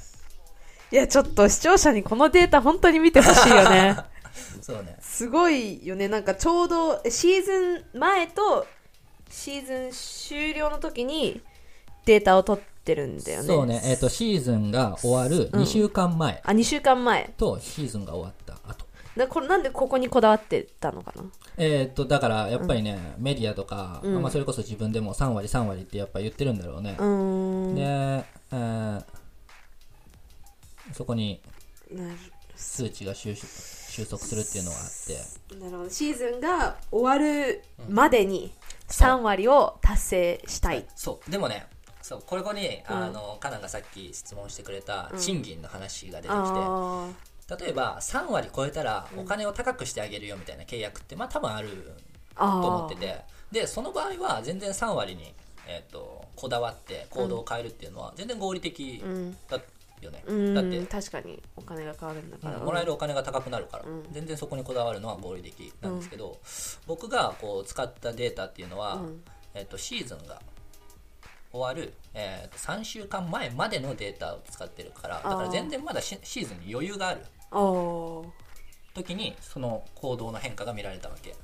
いやちょっと視聴者にこのデータ本当に見てほしいよね そうね。すごいよね。なんかちょうどシーズン前とシーズン終了の時にデータを取ってるんだよね。そうね、えっ、と、シーズンが終わる2週間前。あ2週間前。とシーズンが終わった後。なこれなんでここにこだわってたのかな？えっ、と、だから、やっぱりね、メディアとか、うん。まあ、それこそ自分でも3割3割ってやっぱ言ってるんだろうね。う。ーん。で、えーそこに数値が収収束するっていうのがあって、なるほど。シーズンが終わるまでに3割を達成したい、そう、でもね、そう、これこに、あの、カナンがさっき質問してくれた賃金の話が出てきて、あ例えば3割超えたらお金を高くしてあげるよみたいな契約って、まあ多分あるあと思ってて。でその場合は全然3割に、えー、とこだわって行動を変えるっていうのは全然合理的うん。だよね、うん。だって、確かにお金が変わるんだから、もらえるお金が高くなるから、うん全然そこにこだわるのは合理的なんですけど、僕がこう使ったデータっていうのは、うん。えー、とシーズンが終わる、えー、と3週間前までのデータを使ってるからだから全然まだシシーズンに余裕がある。時にその行動の変化が見られたわけ。っ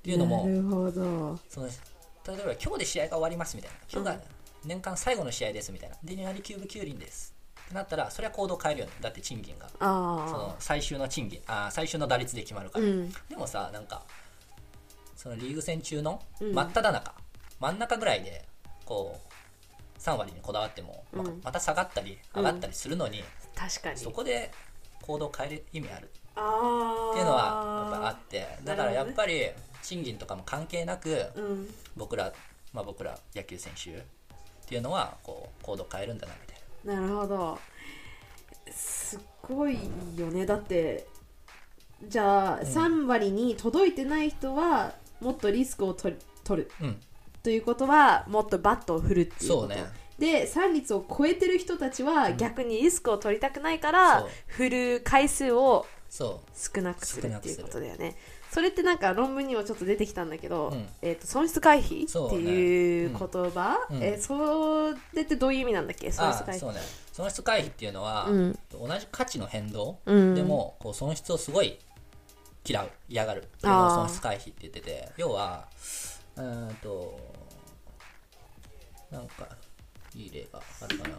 ていうのもなるほど。その例えば今日で試合が終わりますみたいな。今日が年間最後の試合ですみたいな。で2割9分9厘ですなったらそれは行動変えるよね。だって賃金が。そあの最終の賃金あー最終の打率で決まるから、あうん。でもさなんかそのリーグ戦中のうん。真っ只中、真ん中ぐらいでこう3割にこだわっても、まうん。また下がったり上がったりするのに、確かに。そこで行動変える意味ある。あっていうのはやっぱあって。だからやっぱり賃金とかも関係なくうん。僕ら、まあ、僕ら野球選手っていうのはこう行動変えるんだなみたいななるほど。すごいよね。だってじゃあ3割に届いてない人はもっとリスクを取るうん。ということはもっとバットを振るっていうね。で3率を超えてる人たちは逆にリスクを取りたくないから、そう。振る回数をそ少なくするっていうことだよねそれってなんか論文にもちょっと出てきたんだけど、うん。えー、と損失回避っていう言葉うん。えーそれってどういう意味なんだっけ？う損失回避。あそうね。損失回避っていうのは、うん。同じ価値の変動うん。でもこう損失をすごい嫌う嫌がる。っていうのを損失回避って言ってて。要はうーんとなんかいい例があるかな。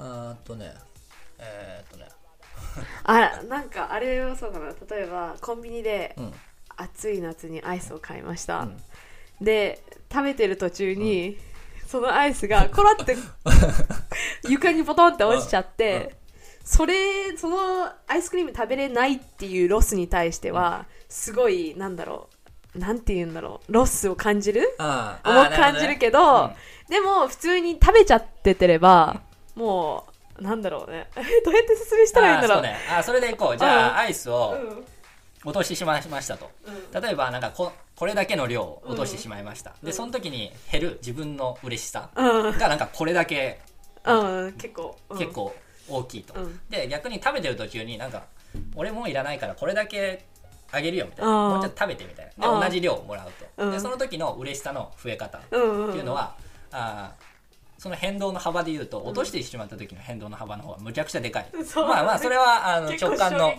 あーっとねえー、っとねあらなんかあれはそうかな。例えばコンビニでうん。暑い夏にアイスを買いました、うん。で食べてる途中に、そのアイスがコロって 床にポトンって落ちちゃって、それそのアイスクリーム食べれないっていうロスに対しては、すごいなんだろう。なんて言うんだろう。ロスを感じる？重く感じるけどうん。でも普通に食べちゃっててれば、もうなんだろうね。どうやって説明したらいいんだろう。あね。それでいこう。じゃあ、うん。アイスをうん。落としてしまいましたと、例えばなんかここれだけの量を落としてしまいました、でその時に減る自分の嬉しさうん。がなんかこれだけうん結構、うん。結構大きいと、うん。で逆に食べてる途中になんか俺もういらないからこれだけあげるよみたいな。もうちょっと食べてみたいな。で同じ量もらうと、うん。でその時の嬉しさの増え方っうんうんていうのは、あーその変動の幅でいうと落としてしまった時の変動の幅の方がむちゃくちゃでかい、まあまあそれはあの直感の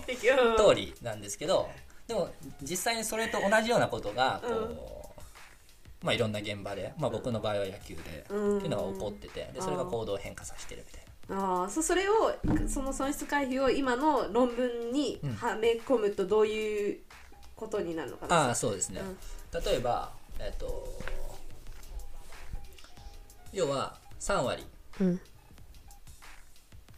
通りなんですけどでも実際にそれと同じようなことがこう、まあ、いろんな現場で、まあ、僕の場合は野球で、うん。っていうのが起こっててでそれが行動を変化させてるみたいああそそれをその損失回避を今の論文にうん。はめ込むとどういうことになるのかな。あな、あそうですね、うん。例えばえっ、と要は3割うん。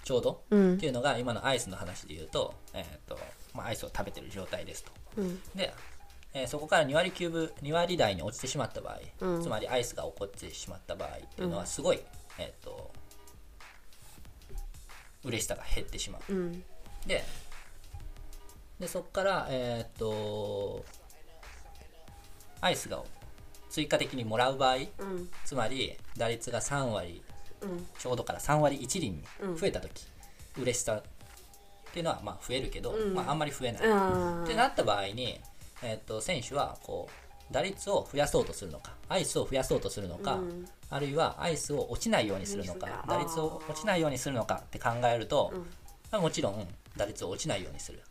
ちょうどうん。っていうのが今のアイスの話で言うと,、えっとまあ、アイスを食べてる状態ですと。うん。で、えーそこから2割9分2割台に落ちてしまった場合、うん。つまりアイスが起こってしまった場合っていうのはすごい、えっ、と嬉しさが減ってしまう。うん。ででそこからえっ、とアイスが追加的にもらう場合うん。つまり打率が3割うん。ちょうどから3割1厘にうん。増えた時、嬉しさっていうのはまあ増えるけど、うん。まあ、あんまり増えない、あってなった場合に、えっと選手はこう打率を増やそうとするのかアイスを増やそうとするのか、うん。あるいはアイスを落ちないようにするのか打率を落ちないようにするのかって考えると、うん。まあもちろん打率を落ちないようにする。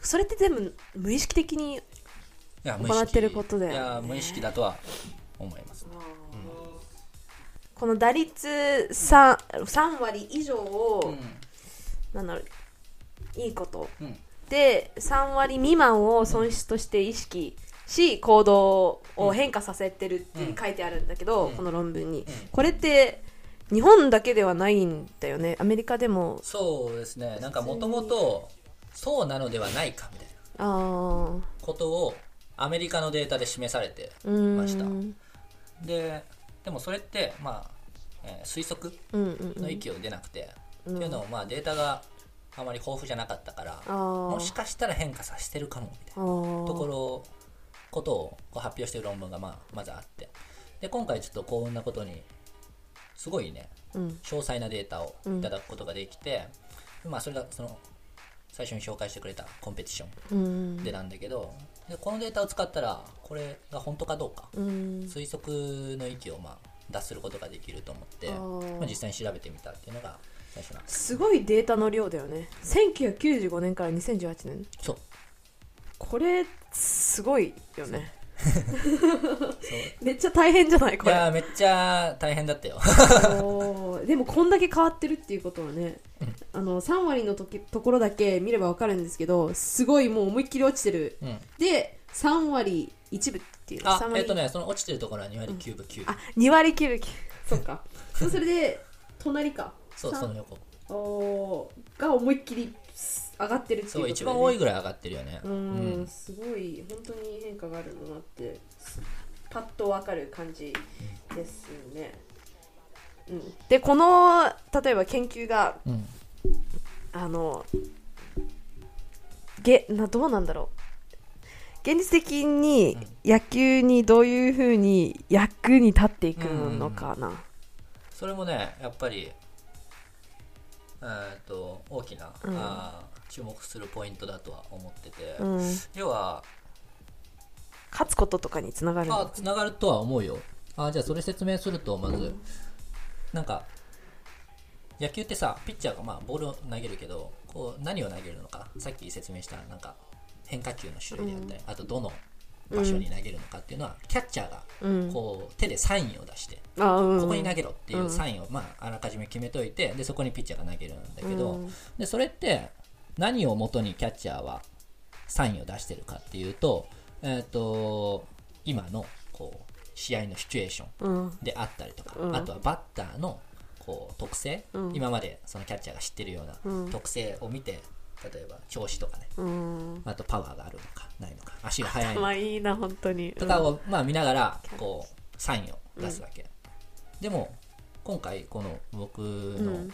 それって全部無意識的に行ってることだよね。いや無意識だとは思います、この打率 3, 3割以上を、うん。なんだろういいこと。うん。で3割未満を損失として意識し行動を変化させてるって書いてあるんだけど、うん。この論文に、ん。これって日本だけではないんだよね。アメリカでも。そうですね。なんかもともとそうなのではないかみたいなことをアメリカのデータで示されてました。ででもそれってまあ、えー推測うんうんうん。の域を出なくて、っていうのもまあデータがあまり豊富じゃなかったからもしかしたら変化させてるかもみたいあなー。ところことをこう発表している論文がまあまずあって。で今回ちょっと幸運なことにすごいねうん。詳細なデータをいただくことができて、まあそれがその最初に紹介してくれたコンペティショうん。ンでなんだけどでこのデータを使ったらこれが本当かどうか。うん。推測の域をまあ脱することができると思ってまあ、実際に調べてみたっていうのが最初なんです。すごいデータの量だよね。1995年から2018年。そう。これすごいよね めっちゃ大変じゃないこれ。いやーめっちゃ大変だったよ。おー。でもこんだけ変わってるっていうことはね、あの3割の時ところだけ見れば分かるんですけどすごいもう思いっきり落ちてる、うん。で3割1分っていう。3割あえっとねその落ちてるところは2割9分9、あ2割9分そっか。それで隣か。そうさんその横。おー。が思いっきり上がってるっていうことねそう一番多いぐらい上がってるよね。うん、すごい本当に変化があるんだなって。すパッとわかる感じですね、うん、でこの例えば研究がうん。あのげなどうなんだろう。現実的に野球にどういうふうに役に立っていくのかな、それもねやっぱりえーっと大きな、うん。あー注目するポイントだとは思ってて、うん。要は勝つこととかにつながるの？あつながるとは思うよ。あじゃあそれ説明するとまず、なんか野球ってさピッチャーがまあボールを投げるけどこう何を投げるのかさっき説明したなんか変化球の種類であったり、あとどの場所に投げるのかっていうのは、キャッチャーがうん。こう手でサインを出して、ここに投げろっていうサインを、まあ、あらかじめ決めといてでそこにピッチャーが投げるんだけど、うん。でそれって何をもとにキャッチャーはサインを出してるかっていうと,、えー、と今のこう試合のシチュエーションうん。であったりとか、うん。あとはバッターのこう特性、うん。今までそのキャッチャーが知ってるよううん。な特性を見て例えば調子とかね。うん。あとパワーがあるのかないのか。足が速いのか。まあいいな本当に。とかを、まあ、見ながらこうサインを出すわけ、でも今回この僕のうん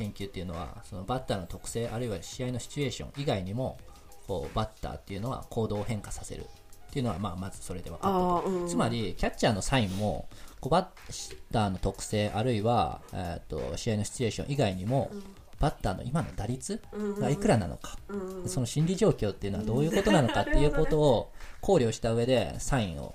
研究っていうのは、そのバッターの特性あるいは試合のシチュエーション以外にもこうバッターっていうのは行動を変化させるっていうのは、まあ、まずそれで分かったあと、ーうん。つまりキャッチャーのサインもこうバッターの特性あるいは、えー、と試合のシチュエーション以外にも、バッターの今の打率がいくらなのか、うん。でその心理状況っていうのはどういうことなのかっていうことを考慮した上でサインを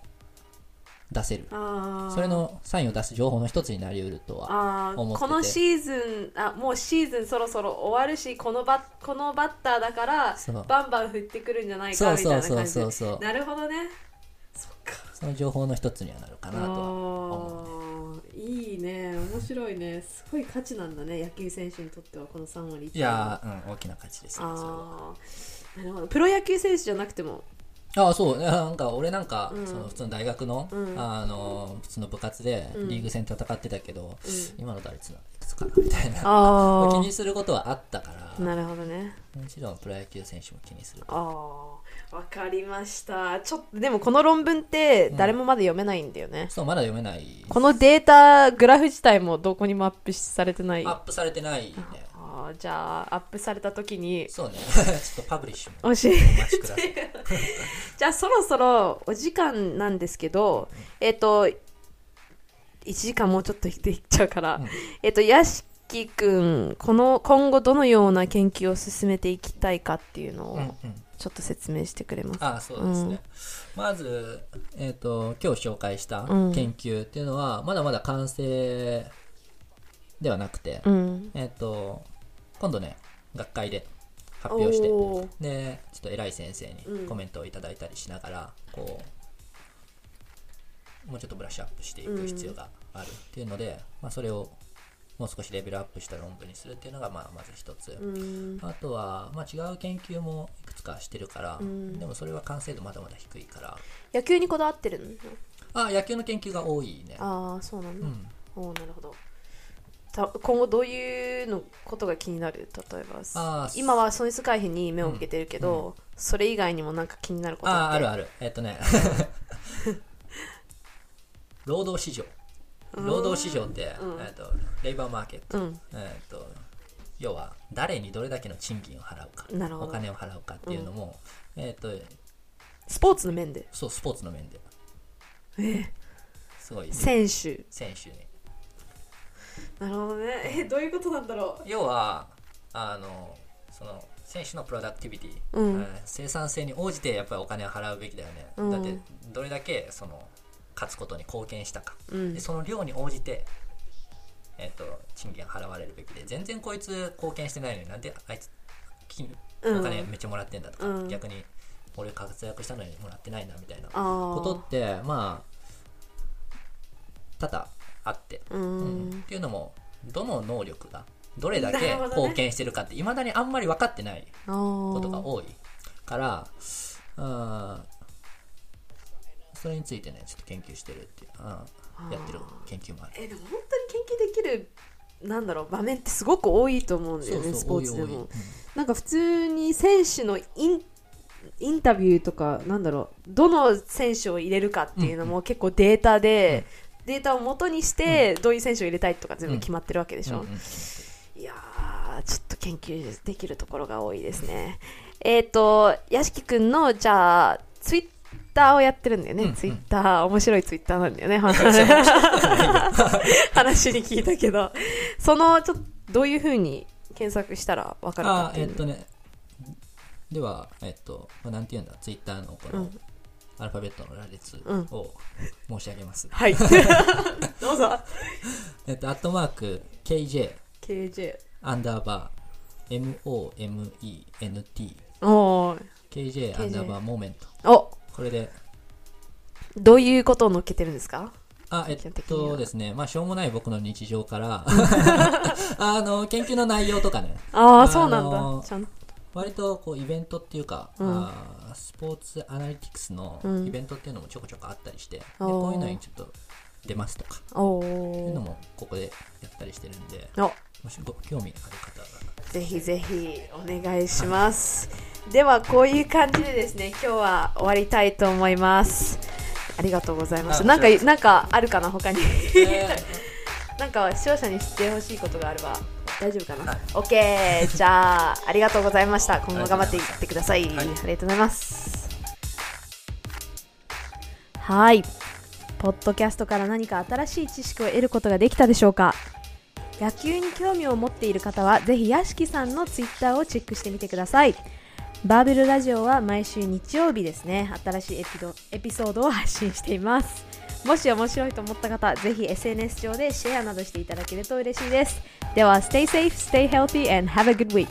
出せる。それのサインを出す情報の一つになりうるとは思ってて。このシーズンあもうシーズンそろそろ終わるしこのバこのバッターだからバンバン振ってくるんじゃないかみたいそうな感じで。そうそうそうなるほどね。そっか。その情報の一つにはなるかなとは思う。いいね。面白いね。すごい価値なんだね野球選手にとってはこの3割いやー、うん、大きな価値ですよそれは。ああなるほど。プロ野球選手じゃなくてもああそう。なんか俺なんか、うん。その普通の大学の、うん。あの普通の部活でうん。リーグ戦戦ってたけど、う今の打率はいくつかなみたいな。あ 気にすることはあったからあなるほどね。もちろんプロ野球選手も気にするああわかりました。ちょっとでもこの論文って誰もまだ読めないんだよね、そうまだ読めないこのデータグラフ自体もどこにもアップされてない。アップされてないねじゃあアップされた時にそうね。ちょっとパブリッシュお待ちください。じゃあそろそろお時間なんですけどえっ、と1時間もうちょっとでいっちゃうから、うん。えっ、と屋敷くんこの今後どのような研究を進めていきたいかっていうのをうんうん。ちょっと説明してくれます？あそうですね、まず、えー、と今日紹介したうん。研究っていうのは、まだまだ完成ではなくて、うん。えっ、と今度ね学会で発表してでちょっと偉い先生うん。にコメントをいただいたりしながら、こうもうちょっとブラッシュアップしていく必要があるっていうので、まあ、それをもう少しレベルアップした論文にするっていうのが、まあ、まず一つ、うん。あとは、まあ、違う研究もいくつかしてるから、ん。でもそれは完成度まだまだ低いから。野球にこだわってるの？あ野球の研究が多いね。ああそうなんだ、うん。おーなるほどた今後どういうのことが気になる？例えば今は損失回避に目を向けてるけど、それ以外にもなんか気になることって？あああるある。えっとね。労働市場。労働市場って、うん。えっとレイバーマーケット、うん。えっと要は誰にどれだけの賃金を払うかお金を払うかっていうのも、えっとスポーツの面で？そうスポーツの面で。えすごい。選手。選手になるほどね。えどういうことなんだろ要はあのその選手のプロダクティビティ、うん。えー生産性に応じてやっぱりお金を払うべきだよね、うん。だってどれだけその勝つことに貢献したか、う、うん。で、その量に応じて、えっと賃金が払われるべきで全然こいつ貢献してないのになんであいつ金うん。お金めっちゃもらってんだとか、うん。逆に俺活躍したのにもらってないなみたいなことってまあ多々あって、ううん。んっていうのもどの能力がどれだけ貢献してるかっていまだにあんまり分かってないあことがー多いからうん。それについてねちょっと研究してるっていう、うん、やってる研究もある。えでも本当に研究できるなんだろう場面ってすごく多いと思うんだよねスポーツでも。なんか普通に選手のインインタビューとかなんだろうどの選手を入れるかっていうのも結構データで、データを元にしてどういう選手を入れたいとか全部決まってるわけでしょ、うんうんうん。いやーちょっと研究できるところが多いですね。えっ、と屋敷くんのじゃあツイッターをやってるんだよね、うんうん。ツイッター面白いツイッターなんだよね。話に聞いたけど。そのちょっとどういうふうに検索したら分かるかあっていう。えっとね。ではえっとまあなんて言うんだ？ツイッターのこの、うんアルファベットの羅列うん。を申し上げます、はい。どうぞ。えっとアットマーク KJ KJ アンダーバー MOMENT おー KJ アンダーバーモーメント。お。これで。どういうことを載っけてるんですか？あ、えっとですね、まあ、しょうもない僕の日常から、あの、研究の内容とかね、あああそうなんだ、ちゃん割とこうイベントっていうか、うん。あースポーツアナリティクスのうん。イベントっていうのもちょこちょこあったりして、でおー。こういうのにちょっと出ますとか、おそういうのおもここでやったりしてるんで、お。もしご興味ある方が、ぜひぜひお願いします。ではこういう感じでですね今日は終わりたいと思います。ありがとうございました。なんかなんかあるかな？他に。え なんか視聴者に知ってほしいことがあれば大丈夫かな、はい ?OK じゃあありがとうございました。今後頑張っていってください。あはいりがとうございます。はい。ポッドキャストから何か新しい知識を得ることができたでしょうか？野球に興味を持っている方はぜひ屋敷さんのツイッターをチェックしてみてくださいバーベルラジオは毎週日曜日ですね新しいエピドエピソードを発信していますもし面白いと思った方、ぜひ SNS 上でシェアなどしていただけると嬉しいです。では、Stay safe, stay healthy, and have a good week!